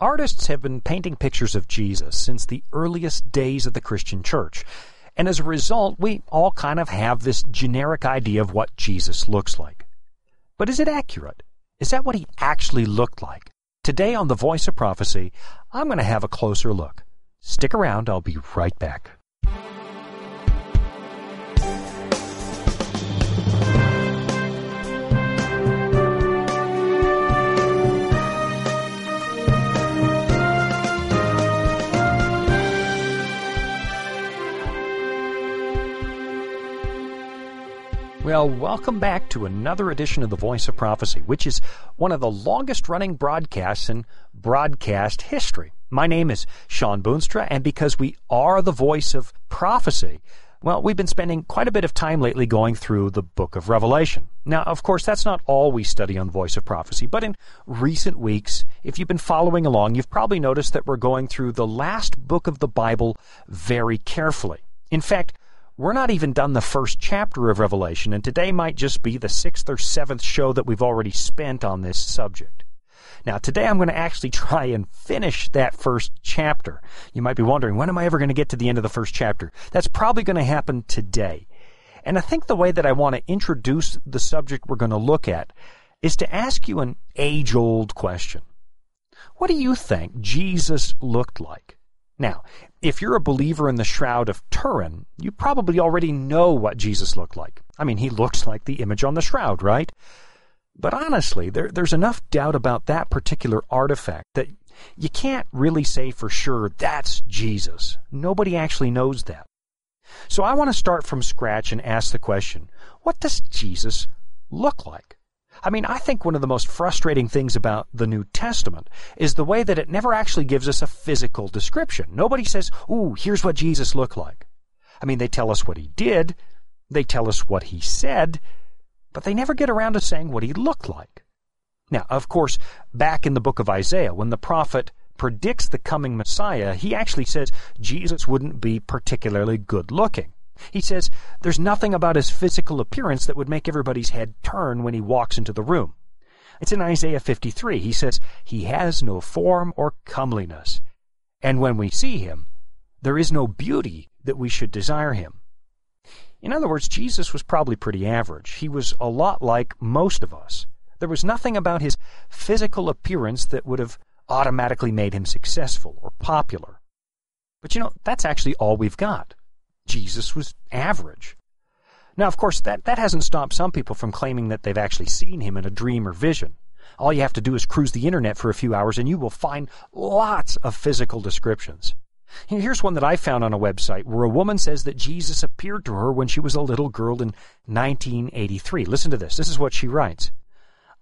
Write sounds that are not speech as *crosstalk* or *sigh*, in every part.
Artists have been painting pictures of Jesus since the earliest days of the Christian church. And as a result, we all kind of have this generic idea of what Jesus looks like. But is it accurate? Is that what he actually looked like? Today on The Voice of Prophecy, I'm going to have a closer look. Stick around, I'll be right back. Well, welcome back to another edition of The Voice of Prophecy, which is one of the longest running broadcasts in broadcast history. My name is Shawn Boonstra, and because we are the voice of prophecy, well, we've been spending quite a bit of time lately going through the book of Revelation. Now, of course, that's not all we study on the voice of prophecy, but in recent weeks, if you've been following along, you've probably noticed that we're going through the last book of the Bible very carefully. In fact, we're not even done the first chapter of Revelation, and today might just be the sixth or seventh show that we've already spent on this subject. Now, today I'm going to actually *laughs* try and finish that first chapter. You might be wondering, when am I ever going to get to the end of the first chapter? That's probably going to happen today. And I think the way that I want to introduce the subject we're going to look at is to ask you an age old question. What do you think Jesus looked like? Now, if you're a believer in the Shroud of Turin, you probably already know what Jesus looked like. I mean, he looks like the image on the shroud, right? But honestly, there, there's enough doubt about that particular artifact that you can't really say for sure that's Jesus. Nobody actually knows that. So I want to start from scratch and ask the question what does Jesus look like? I mean, I think one of the most frustrating things about the New Testament is the way that it never actually gives us a physical description. Nobody says, ooh, here's what Jesus looked like. I mean, they tell us what he did, they tell us what he said, but they never get around to saying what he looked like. Now, of course, back in the book of Isaiah, when the prophet predicts the coming Messiah, he actually says Jesus wouldn't be particularly good looking. He says there's nothing about his physical appearance that would make everybody's head turn when he walks into the room. It's in Isaiah 53. He says, He has no form or comeliness. And when we see him, there is no beauty that we should desire him. In other words, Jesus was probably pretty average. He was a lot like most of us. There was nothing about his physical appearance that would have automatically made him successful or popular. But you know, that's actually all we've got. Jesus was average. Now, of course, that, that hasn't stopped some people from claiming that they've actually seen him in a dream or vision. All you have to do is cruise the internet for a few hours and you will find lots of physical descriptions. Here's one that I found on a website where a woman says that Jesus appeared to her when she was a little girl in 1983. Listen to this. This is what she writes.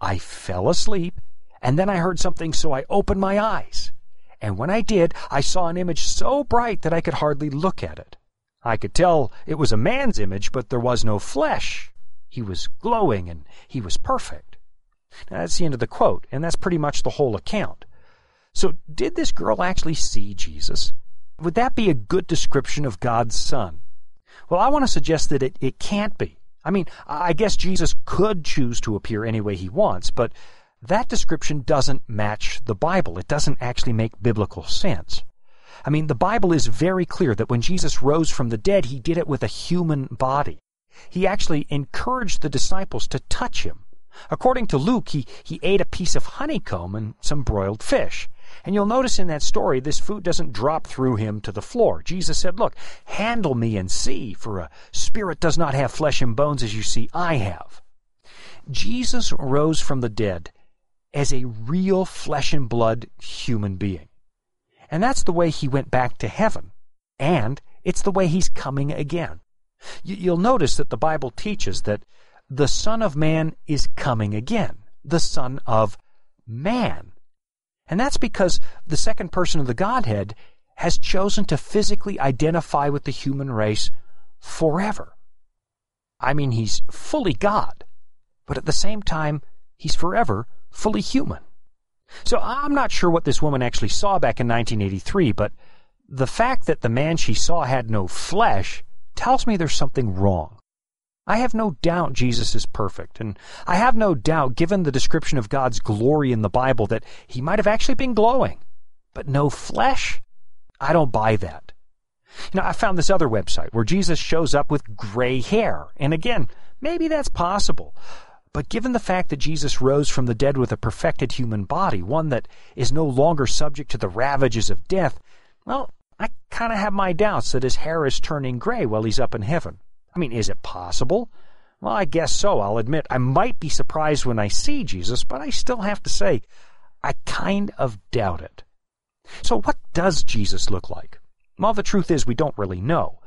I fell asleep and then I heard something so I opened my eyes. And when I did, I saw an image so bright that I could hardly look at it. I could tell it was a man's image, but there was no flesh. He was glowing and he was perfect. Now, that's the end of the quote, and that's pretty much the whole account. So, did this girl actually see Jesus? Would that be a good description of God's Son? Well, I want to suggest that it, it can't be. I mean, I guess Jesus could choose to appear any way he wants, but that description doesn't match the Bible. It doesn't actually make biblical sense. I mean, the Bible is very clear that when Jesus rose from the dead, he did it with a human body. He actually encouraged the disciples to touch him. According to Luke, he, he ate a piece of honeycomb and some broiled fish. And you'll notice in that story, this food doesn't drop through him to the floor. Jesus said, Look, handle me and see, for a spirit does not have flesh and bones as you see I have. Jesus rose from the dead as a real flesh and blood human being. And that's the way he went back to heaven. And it's the way he's coming again. You'll notice that the Bible teaches that the Son of Man is coming again. The Son of Man. And that's because the second person of the Godhead has chosen to physically identify with the human race forever. I mean, he's fully God, but at the same time, he's forever fully human. So I'm not sure what this woman actually saw back in 1983, but the fact that the man she saw had no flesh tells me there's something wrong. I have no doubt Jesus is perfect, and I have no doubt, given the description of God's glory in the Bible, that he might have actually been glowing. but no flesh? I don't buy that. You know, I found this other website where Jesus shows up with gray hair. And again, maybe that's possible. But given the fact that Jesus rose from the dead with a perfected human body, one that is no longer subject to the ravages of death, well, I kind of have my doubts that his hair is turning gray while he's up in heaven. I mean, is it possible? Well, I guess so, I'll admit. I might be surprised when I see Jesus, but I still have to say, I kind of doubt it. So, what does Jesus look like? Well, the truth is, we don't really know.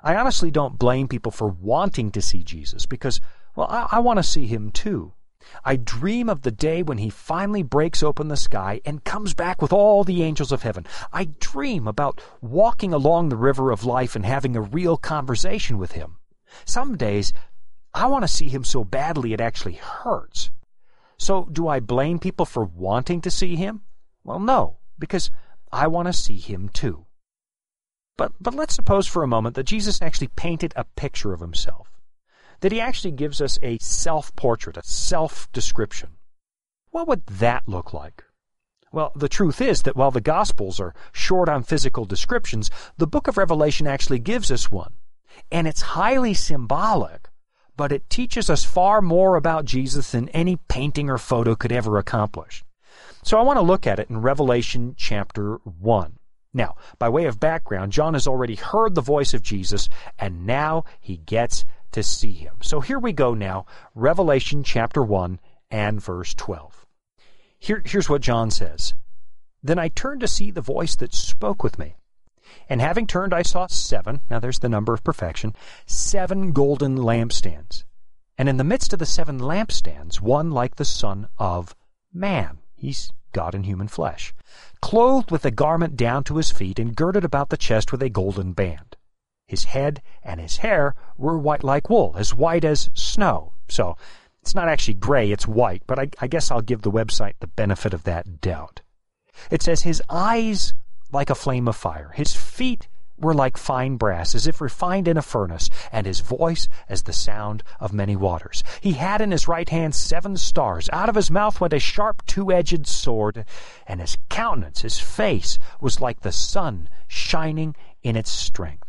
I honestly don't blame people for wanting to see Jesus because, well, I, I want to see him too. I dream of the day when he finally breaks open the sky and comes back with all the angels of heaven. I dream about walking along the river of life and having a real conversation with him. Some days, I want to see him so badly it actually hurts. So, do I blame people for wanting to see him? Well, no, because I want to see him too. But, but let's suppose for a moment that Jesus actually painted a picture of himself that he actually gives us a self portrait, a self description. What would that look like? Well, the truth is that while the Gospels are short on physical descriptions, the book of Revelation actually gives us one. And it's highly symbolic, but it teaches us far more about Jesus than any painting or photo could ever accomplish. So I want to look at it in Revelation chapter 1. Now, by way of background, John has already heard the voice of Jesus, and now he gets to see him. So here we go now, Revelation chapter 1 and verse 12. Here, here's what John says Then I turned to see the voice that spoke with me. And having turned, I saw seven, now there's the number of perfection, seven golden lampstands. And in the midst of the seven lampstands, one like the Son of Man. He's God in human flesh, clothed with a garment down to his feet, and girded about the chest with a golden band. His head and his hair were white like wool, as white as snow. So it's not actually gray, it's white, but I, I guess I'll give the website the benefit of that doubt. It says his eyes like a flame of fire, his feet were like fine brass, as if refined in a furnace, and his voice as the sound of many waters. He had in his right hand seven stars. Out of his mouth went a sharp two edged sword, and his countenance, his face, was like the sun shining in its strength.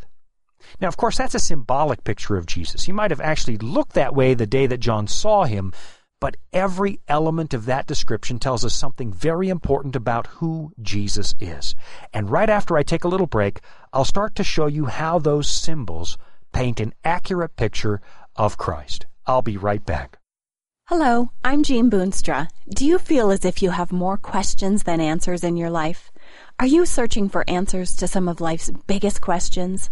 Now, of course, that's a symbolic picture of Jesus. He might have actually looked that way the day that John saw him, but every element of that description tells us something very important about who Jesus is. And right after I take a little break, I'll start to show you how those symbols paint an accurate picture of Christ. I'll be right back. Hello, I'm Jean Boonstra. Do you feel as if you have more questions than answers in your life? Are you searching for answers to some of life's biggest questions?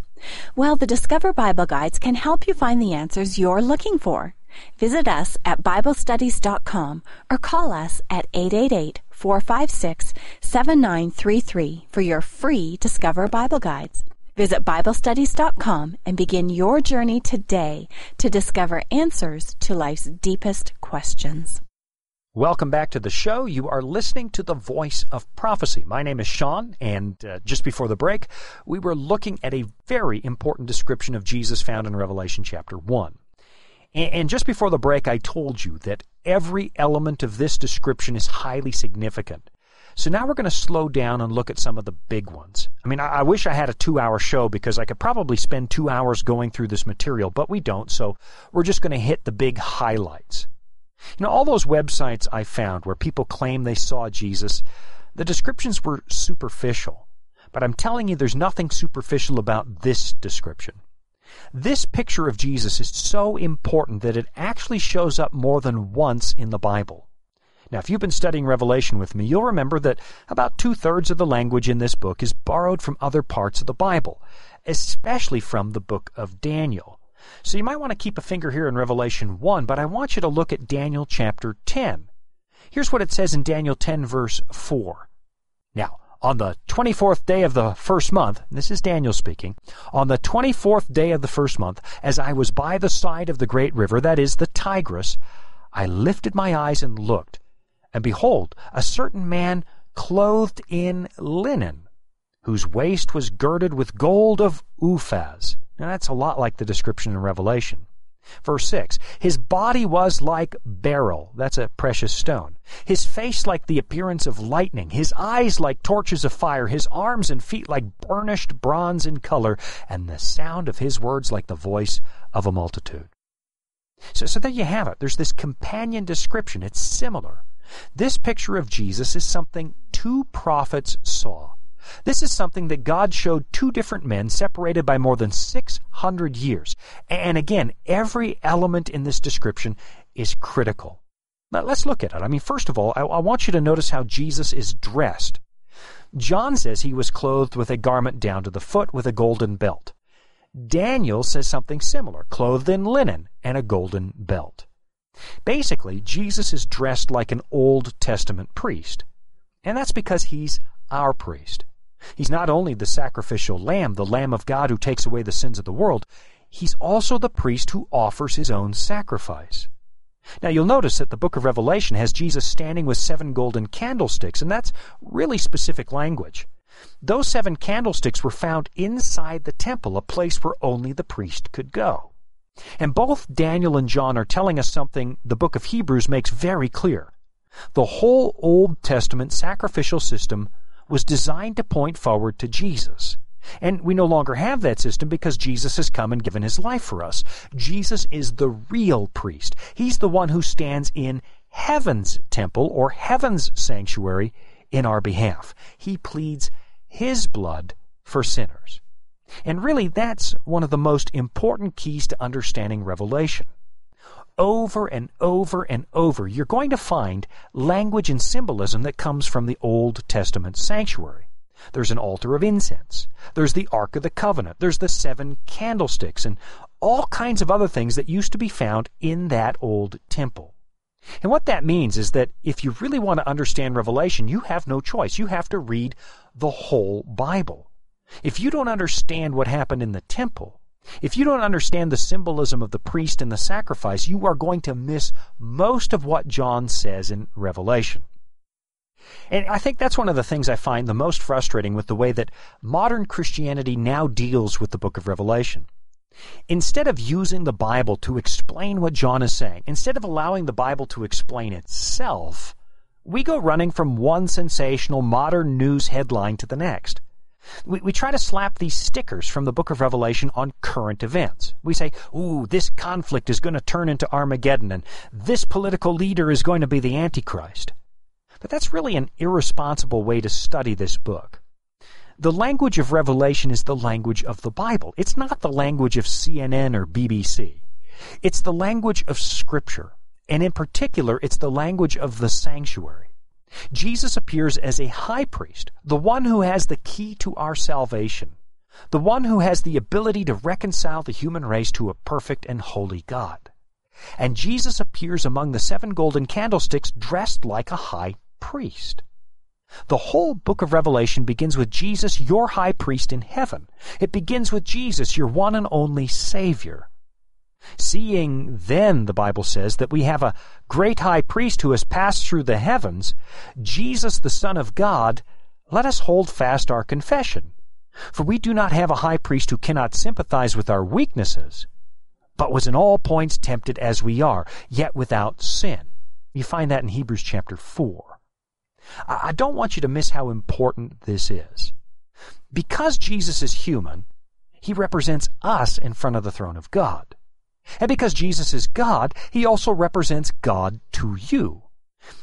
Well, the Discover Bible Guides can help you find the answers you're looking for. Visit us at BibleStudies.com or call us at 888 456 7933 for your free Discover Bible Guides. Visit BibleStudies.com and begin your journey today to discover answers to life's deepest questions. Welcome back to the show. You are listening to the voice of prophecy. My name is Shawn, and uh, just before the break, we were looking at a very important description of Jesus found in Revelation chapter 1. And, and just before the break, I told you that every element of this description is highly significant. So now we're going to slow down and look at some of the big ones. I mean, I, I wish I had a two hour show because I could probably spend two hours going through this material, but we don't, so we're just going to hit the big highlights. You know, all those websites I found where people claim they saw Jesus, the descriptions were superficial. But I'm telling you, there's nothing superficial about this description. This picture of Jesus is so important that it actually shows up more than once in the Bible. Now, if you've been studying Revelation with me, you'll remember that about two thirds of the language in this book is borrowed from other parts of the Bible, especially from the book of Daniel. So you might want to keep a finger here in Revelation 1, but I want you to look at Daniel chapter 10. Here's what it says in Daniel 10, verse 4. Now, on the 24th day of the first month, this is Daniel speaking, on the 24th day of the first month, as I was by the side of the great river, that is the Tigris, I lifted my eyes and looked, and behold, a certain man clothed in linen, whose waist was girded with gold of Uphaz now that's a lot like the description in Revelation. Verse 6 His body was like beryl, that's a precious stone. His face like the appearance of lightning, his eyes like torches of fire, his arms and feet like burnished bronze in color, and the sound of his words like the voice of a multitude. So, so there you have it. There's this companion description. It's similar. This picture of Jesus is something two prophets saw. This is something that God showed two different men separated by more than 600 years. And again, every element in this description is critical. Now, let's look at it. I mean, first of all, I, I want you to notice how Jesus is dressed. John says he was clothed with a garment down to the foot with a golden belt. Daniel says something similar, clothed in linen and a golden belt. Basically, Jesus is dressed like an Old Testament priest. And that's because he's our priest. He's not only the sacrificial lamb, the Lamb of God who takes away the sins of the world, he's also the priest who offers his own sacrifice. Now you'll notice that the book of Revelation has Jesus standing with seven golden candlesticks, and that's really specific language. Those seven candlesticks were found inside the temple, a place where only the priest could go. And both Daniel and John are telling us something the book of Hebrews makes very clear. The whole Old Testament sacrificial system was designed to point forward to Jesus. And we no longer have that system because Jesus has come and given his life for us. Jesus is the real priest. He's the one who stands in heaven's temple or heaven's sanctuary in our behalf. He pleads his blood for sinners. And really, that's one of the most important keys to understanding Revelation over and over and over, you're going to find language and symbolism that comes from the Old Testament sanctuary. There's an altar of incense. There's the Ark of the Covenant. There's the seven candlesticks and all kinds of other things that used to be found in that old temple. And what that means is that if you really want to understand Revelation, you have no choice. You have to read the whole Bible. If you don't understand what happened in the temple, if you don't understand the symbolism of the priest and the sacrifice, you are going to miss most of what John says in Revelation. And I think that's one of the things I find the most frustrating with the way that modern Christianity now deals with the book of Revelation. Instead of using the Bible to explain what John is saying, instead of allowing the Bible to explain itself, we go running from one sensational modern news headline to the next. We, we try to slap these stickers from the book of Revelation on current events. We say, ooh, this conflict is going to turn into Armageddon, and this political leader is going to be the Antichrist. But that's really an irresponsible way to study this book. The language of Revelation is the language of the Bible. It's not the language of CNN or BBC. It's the language of Scripture. And in particular, it's the language of the sanctuary. Jesus appears as a high priest, the one who has the key to our salvation, the one who has the ability to reconcile the human race to a perfect and holy God. And Jesus appears among the seven golden candlesticks dressed like a high priest. The whole book of Revelation begins with Jesus, your high priest in heaven. It begins with Jesus, your one and only Savior. Seeing then, the Bible says, that we have a great high priest who has passed through the heavens, Jesus the Son of God, let us hold fast our confession. For we do not have a high priest who cannot sympathize with our weaknesses, but was in all points tempted as we are, yet without sin. You find that in Hebrews chapter 4. I don't want you to miss how important this is. Because Jesus is human, he represents us in front of the throne of God. And because Jesus is God, he also represents God to you.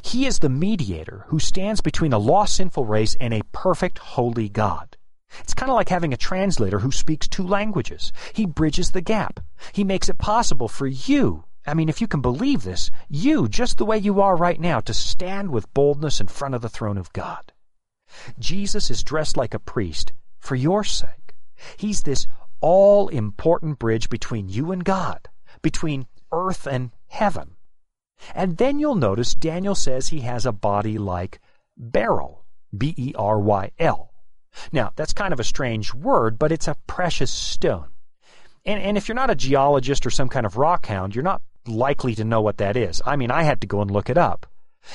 He is the mediator who stands between a lost sinful race and a perfect holy God. It's kind of like having a translator who speaks two languages. He bridges the gap. He makes it possible for you, I mean, if you can believe this, you, just the way you are right now, to stand with boldness in front of the throne of God. Jesus is dressed like a priest for your sake. He's this all important bridge between you and God between earth and heaven. And then you'll notice Daniel says he has a body like beryl, B E R Y L. Now, that's kind of a strange word, but it's a precious stone. And, and if you're not a geologist or some kind of rock hound, you're not likely to know what that is. I mean, I had to go and look it up.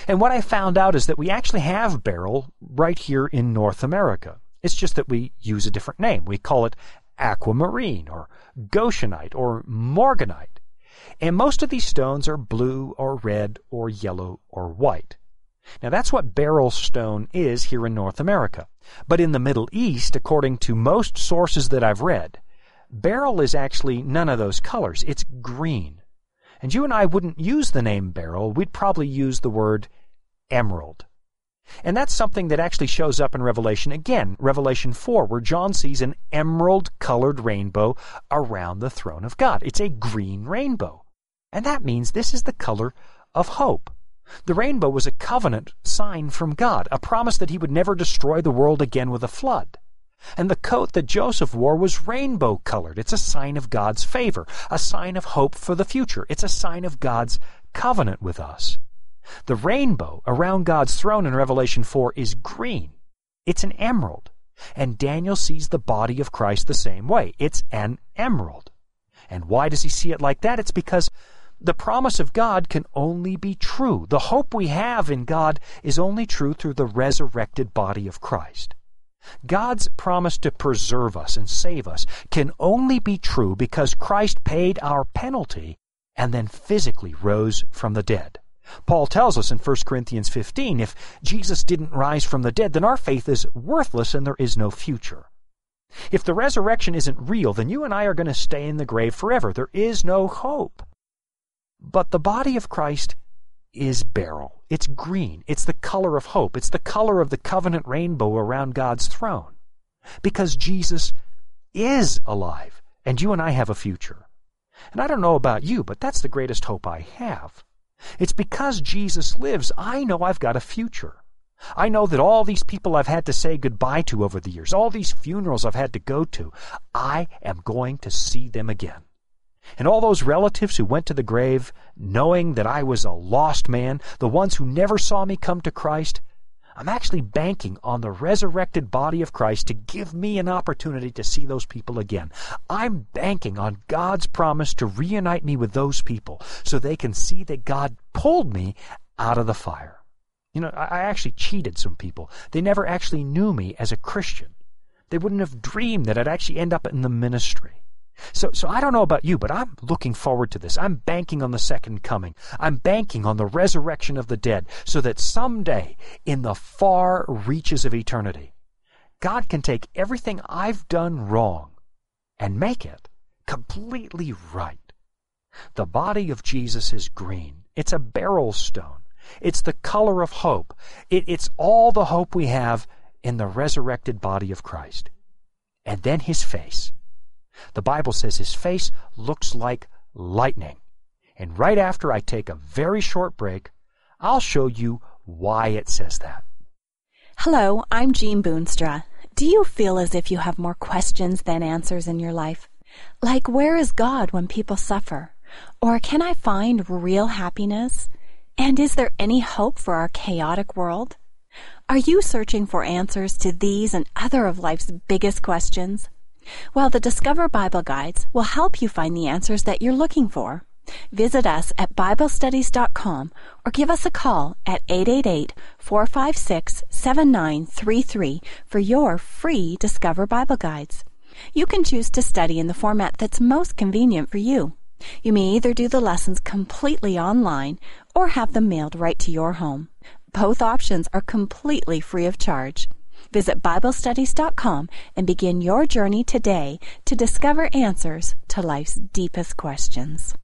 And what I found out is that we actually have beryl right here in North America. It's just that we use a different name. We call it aquamarine or goshenite or morganite. And most of these stones are blue or red or yellow or white. Now that's what beryl stone is here in North America. But in the Middle East, according to most sources that I've read, beryl is actually none of those colors. It's green. And you and I wouldn't use the name beryl, we'd probably use the word emerald. And that's something that actually shows up in Revelation again, Revelation 4, where John sees an emerald colored rainbow around the throne of God. It's a green rainbow. And that means this is the color of hope. The rainbow was a covenant sign from God, a promise that he would never destroy the world again with a flood. And the coat that Joseph wore was rainbow colored. It's a sign of God's favor, a sign of hope for the future. It's a sign of God's covenant with us. The rainbow around God's throne in Revelation 4 is green. It's an emerald. And Daniel sees the body of Christ the same way. It's an emerald. And why does he see it like that? It's because the promise of God can only be true. The hope we have in God is only true through the resurrected body of Christ. God's promise to preserve us and save us can only be true because Christ paid our penalty and then physically rose from the dead. Paul tells us in 1 Corinthians 15 if Jesus didn't rise from the dead, then our faith is worthless and there is no future. If the resurrection isn't real, then you and I are going to stay in the grave forever. There is no hope. But the body of Christ is beryl. It's green. It's the color of hope. It's the color of the covenant rainbow around God's throne. Because Jesus is alive, and you and I have a future. And I don't know about you, but that's the greatest hope I have. It's because Jesus lives, I know I've got a future. I know that all these people I've had to say goodbye to over the years, all these funerals I've had to go to, I am going to see them again. And all those relatives who went to the grave knowing that I was a lost man, the ones who never saw me come to Christ, I'm actually banking on the resurrected body of Christ to give me an opportunity to see those people again. I'm banking on God's promise to reunite me with those people so they can see that God pulled me out of the fire. You know, I actually cheated some people. They never actually knew me as a Christian. They wouldn't have dreamed that I'd actually end up in the ministry. So, so I don't know about you, but I'm looking forward to this. I'm banking on the second coming. I'm banking on the resurrection of the dead so that someday, in the far reaches of eternity, God can take everything I've done wrong and make it completely right. The body of Jesus is green. It's a beryl stone. It's the color of hope. It, it's all the hope we have in the resurrected body of Christ. And then his face. The Bible says his face looks like lightning. And right after I take a very short break, I'll show you why it says that. Hello, I'm Jean Boonstra. Do you feel as if you have more questions than answers in your life? Like, where is God when people suffer? Or can I find real happiness? And is there any hope for our chaotic world? Are you searching for answers to these and other of life's biggest questions? Well, the Discover Bible Guides will help you find the answers that you're looking for. Visit us at BibleStudies.com or give us a call at 888 456 7933 for your free Discover Bible Guides. You can choose to study in the format that's most convenient for you. You may either do the lessons completely online or have them mailed right to your home. Both options are completely free of charge. Visit BibleStudies.com and begin your journey today to discover answers to life's deepest questions.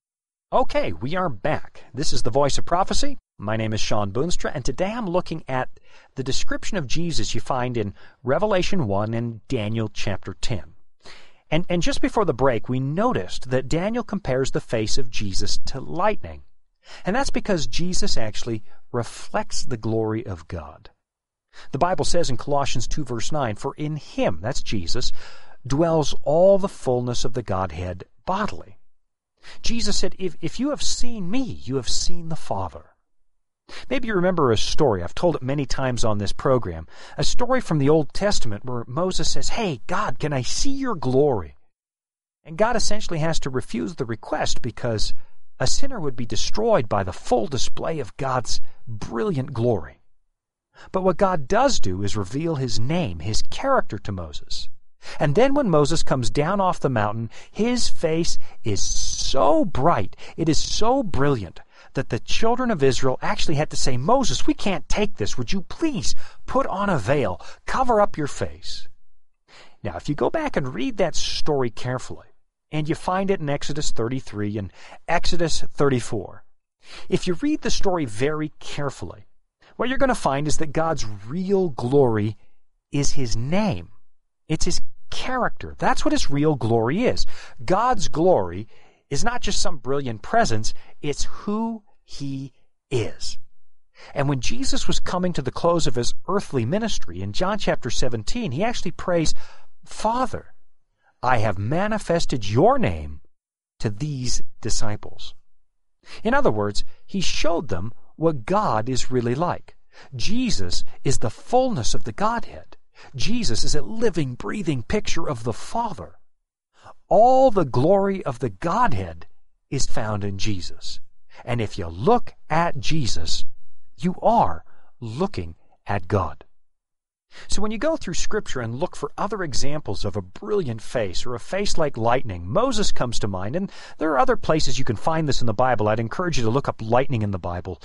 Okay, we are back. This is the Voice of Prophecy. My name is Shawn Boonstra, and today I'm looking at the description of Jesus you find in Revelation 1 and Daniel chapter 10. And, and just before the break, we noticed that Daniel compares the face of Jesus to lightning. And that's because Jesus actually reflects the glory of God. The Bible says in Colossians 2 verse 9, For in him, that's Jesus, dwells all the fullness of the Godhead bodily. Jesus said, if, if you have seen me, you have seen the Father. Maybe you remember a story, I've told it many times on this program, a story from the Old Testament where Moses says, Hey, God, can I see your glory? And God essentially has to refuse the request because a sinner would be destroyed by the full display of God's brilliant glory. But what God does do is reveal his name, his character to Moses. And then when Moses comes down off the mountain, his face is so bright, it is so brilliant, that the children of Israel actually had to say, Moses, we can't take this. Would you please put on a veil, cover up your face? Now, if you go back and read that story carefully, and you find it in Exodus 33 and Exodus 34, if you read the story very carefully, what you're going to find is that God's real glory is His name. It's His character. That's what His real glory is. God's glory is not just some brilliant presence, it's who He is. And when Jesus was coming to the close of his earthly ministry in John chapter 17, he actually prays, Father, I have manifested your name to these disciples. In other words, he showed them what God is really like. Jesus is the fullness of the Godhead. Jesus is a living, breathing picture of the Father. All the glory of the Godhead is found in Jesus. And if you look at Jesus, you are looking at God. So when you go through Scripture and look for other examples of a brilliant face or a face like lightning, Moses comes to mind, and there are other places you can find this in the Bible. I'd encourage you to look up lightning in the Bible.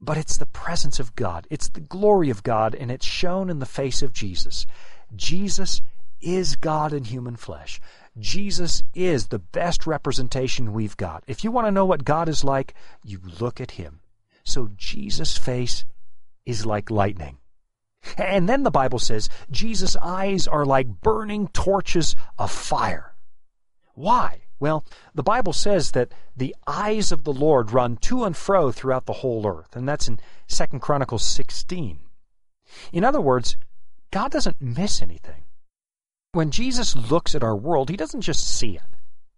But it's the presence of God, it's the glory of God, and it's shown in the face of Jesus. Jesus is God in human flesh. Jesus is the best representation we've got. If you want to know what God is like, you look at him. So Jesus' face is like lightning. And then the Bible says Jesus' eyes are like burning torches of fire. Why? Well, the Bible says that the eyes of the Lord run to and fro throughout the whole earth, and that's in 2 Chronicles 16. In other words, God doesn't miss anything. When Jesus looks at our world, he doesn't just see it.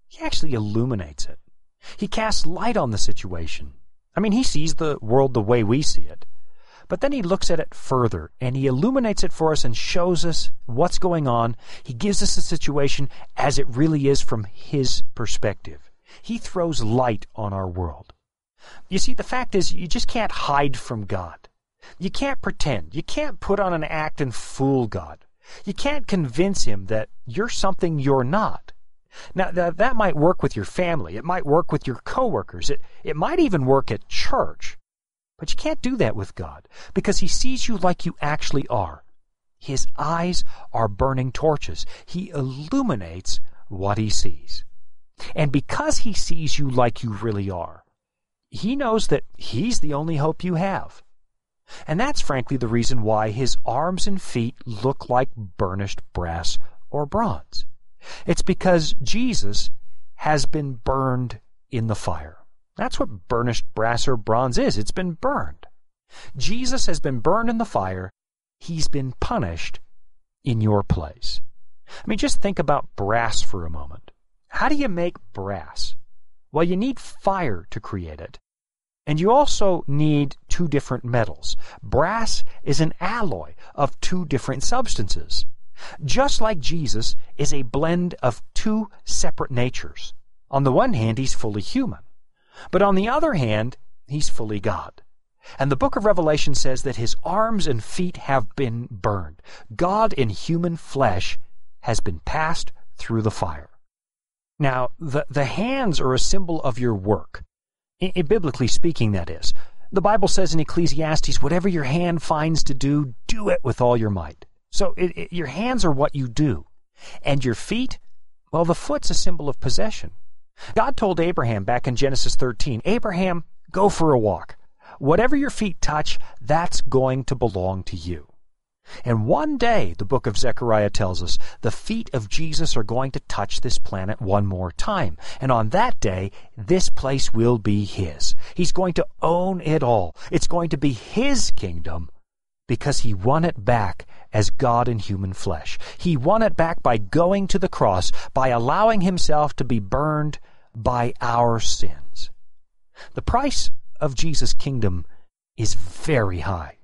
He actually illuminates it. He casts light on the situation. I mean, he sees the world the way we see it. But then he looks at it further and he illuminates it for us and shows us what's going on. He gives us the situation as it really is from his perspective. He throws light on our world. You see, the fact is, you just can't hide from God. You can't pretend. You can't put on an act and fool God. You can't convince him that you're something you're not. Now, that might work with your family. It might work with your coworkers. It, it might even work at church. But you can't do that with God because He sees you like you actually are. His eyes are burning torches. He illuminates what He sees. And because He sees you like you really are, He knows that He's the only hope you have. And that's frankly the reason why His arms and feet look like burnished brass or bronze. It's because Jesus has been burned in the fire. That's what burnished brass or bronze is. It's been burned. Jesus has been burned in the fire. He's been punished in your place. I mean, just think about brass for a moment. How do you make brass? Well, you need fire to create it. And you also need two different metals. Brass is an alloy of two different substances. Just like Jesus is a blend of two separate natures. On the one hand, he's fully human. But on the other hand, he's fully God. And the book of Revelation says that his arms and feet have been burned. God in human flesh has been passed through the fire. Now, the, the hands are a symbol of your work. I, I, biblically speaking, that is. The Bible says in Ecclesiastes, whatever your hand finds to do, do it with all your might. So it, it, your hands are what you do. And your feet, well, the foot's a symbol of possession. God told Abraham back in Genesis 13, Abraham, go for a walk. Whatever your feet touch, that's going to belong to you. And one day, the book of Zechariah tells us, the feet of Jesus are going to touch this planet one more time. And on that day, this place will be His. He's going to own it all. It's going to be His kingdom because He won it back as God in human flesh. He won it back by going to the cross, by allowing Himself to be burned by our sins. The price of Jesus' kingdom is very high.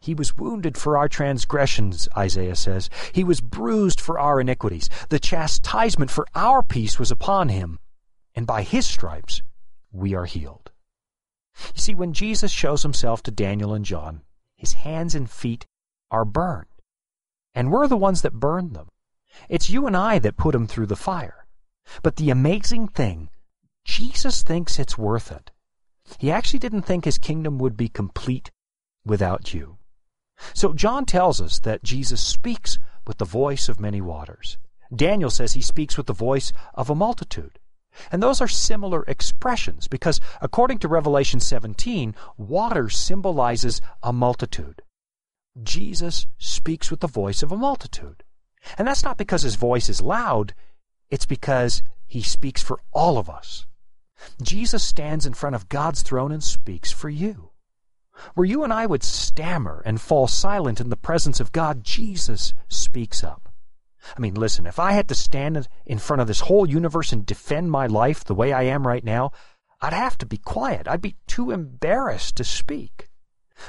He was wounded for our transgressions, Isaiah says. He was bruised for our iniquities. The chastisement for our peace was upon him, and by his stripes we are healed. You see, when Jesus shows himself to Daniel and John, his hands and feet are burned. And we're the ones that burned them. It's you and I that put him through the fire. But the amazing thing, Jesus thinks it's worth it. He actually didn't think his kingdom would be complete without you. So John tells us that Jesus speaks with the voice of many waters. Daniel says he speaks with the voice of a multitude. And those are similar expressions because according to Revelation 17, water symbolizes a multitude. Jesus speaks with the voice of a multitude. And that's not because his voice is loud, it's because he speaks for all of us. Jesus stands in front of God's throne and speaks for you. Where you and I would stammer and fall silent in the presence of God, Jesus speaks up. I mean, listen, if I had to stand in front of this whole universe and defend my life the way I am right now, I'd have to be quiet. I'd be too embarrassed to speak.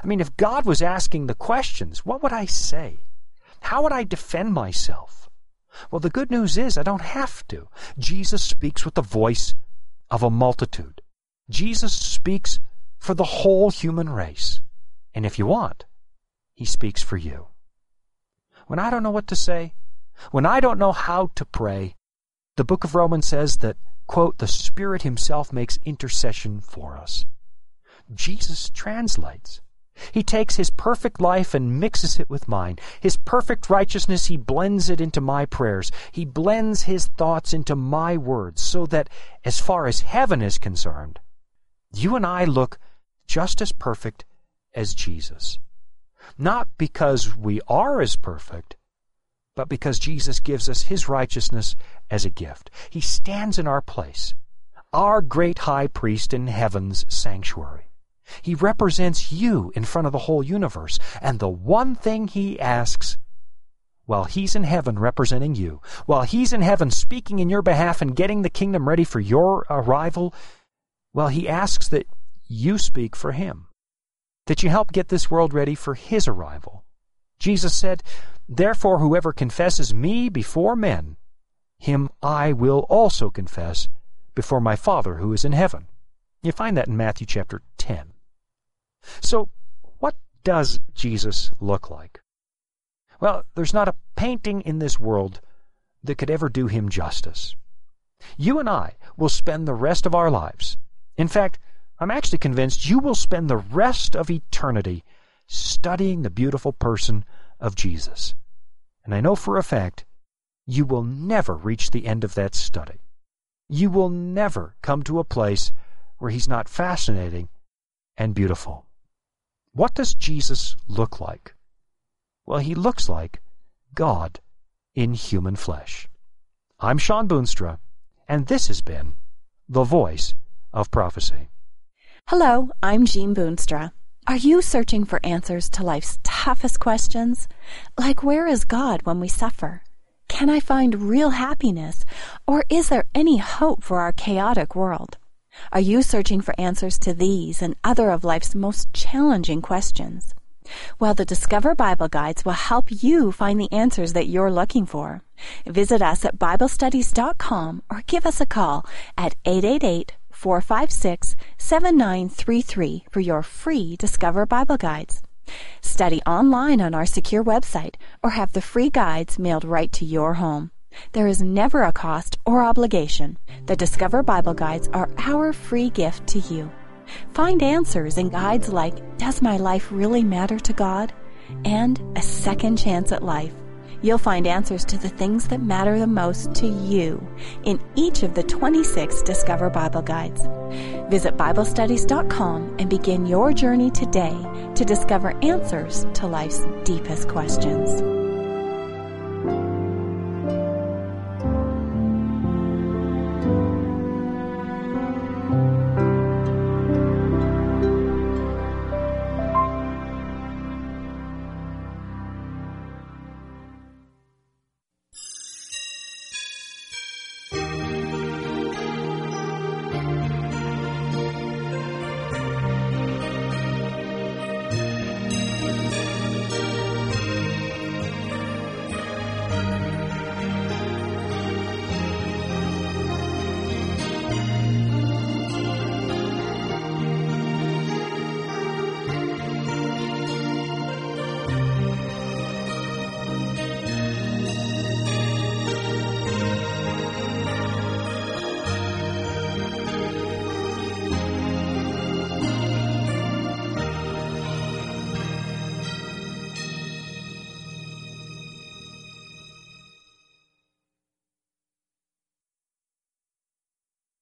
I mean, if God was asking the questions, what would I say? How would I defend myself? Well, the good news is I don't have to. Jesus speaks with the voice of a multitude. Jesus speaks for the whole human race. And if you want, he speaks for you. When I don't know what to say, when I don't know how to pray, the book of Romans says that, quote, the Spirit Himself makes intercession for us. Jesus translates. He takes his perfect life and mixes it with mine. His perfect righteousness, he blends it into my prayers. He blends his thoughts into my words so that, as far as heaven is concerned, you and I look just as perfect as Jesus. Not because we are as perfect, but because Jesus gives us his righteousness as a gift. He stands in our place, our great high priest in heaven's sanctuary. He represents you in front of the whole universe. And the one thing he asks, while he's in heaven representing you, while he's in heaven speaking in your behalf and getting the kingdom ready for your arrival, well, he asks that you speak for him, that you help get this world ready for his arrival. Jesus said, Therefore, whoever confesses me before men, him I will also confess before my Father who is in heaven. You find that in Matthew chapter 10. So, what does Jesus look like? Well, there's not a painting in this world that could ever do him justice. You and I will spend the rest of our lives. In fact, I'm actually convinced you will spend the rest of eternity studying the beautiful person of Jesus. And I know for a fact you will never reach the end of that study. You will never come to a place where he's not fascinating and beautiful. What does Jesus look like? Well, he looks like God in human flesh. I'm Shawn Boonstra, and this has been The Voice of Prophecy. Hello, I'm Jean Boonstra. Are you searching for answers to life's toughest questions? Like, where is God when we suffer? Can I find real happiness? Or is there any hope for our chaotic world? Are you searching for answers to these and other of life's most challenging questions? Well, the Discover Bible Guides will help you find the answers that you're looking for. Visit us at BibleStudies.com or give us a call at 888 456 7933 for your free Discover Bible Guides. Study online on our secure website or have the free guides mailed right to your home. There is never a cost or obligation. The Discover Bible Guides are our free gift to you. Find answers in guides like Does My Life Really Matter to God? and A Second Chance at Life. You'll find answers to the things that matter the most to you in each of the 26 Discover Bible Guides. Visit BibleStudies.com and begin your journey today to discover answers to life's deepest questions.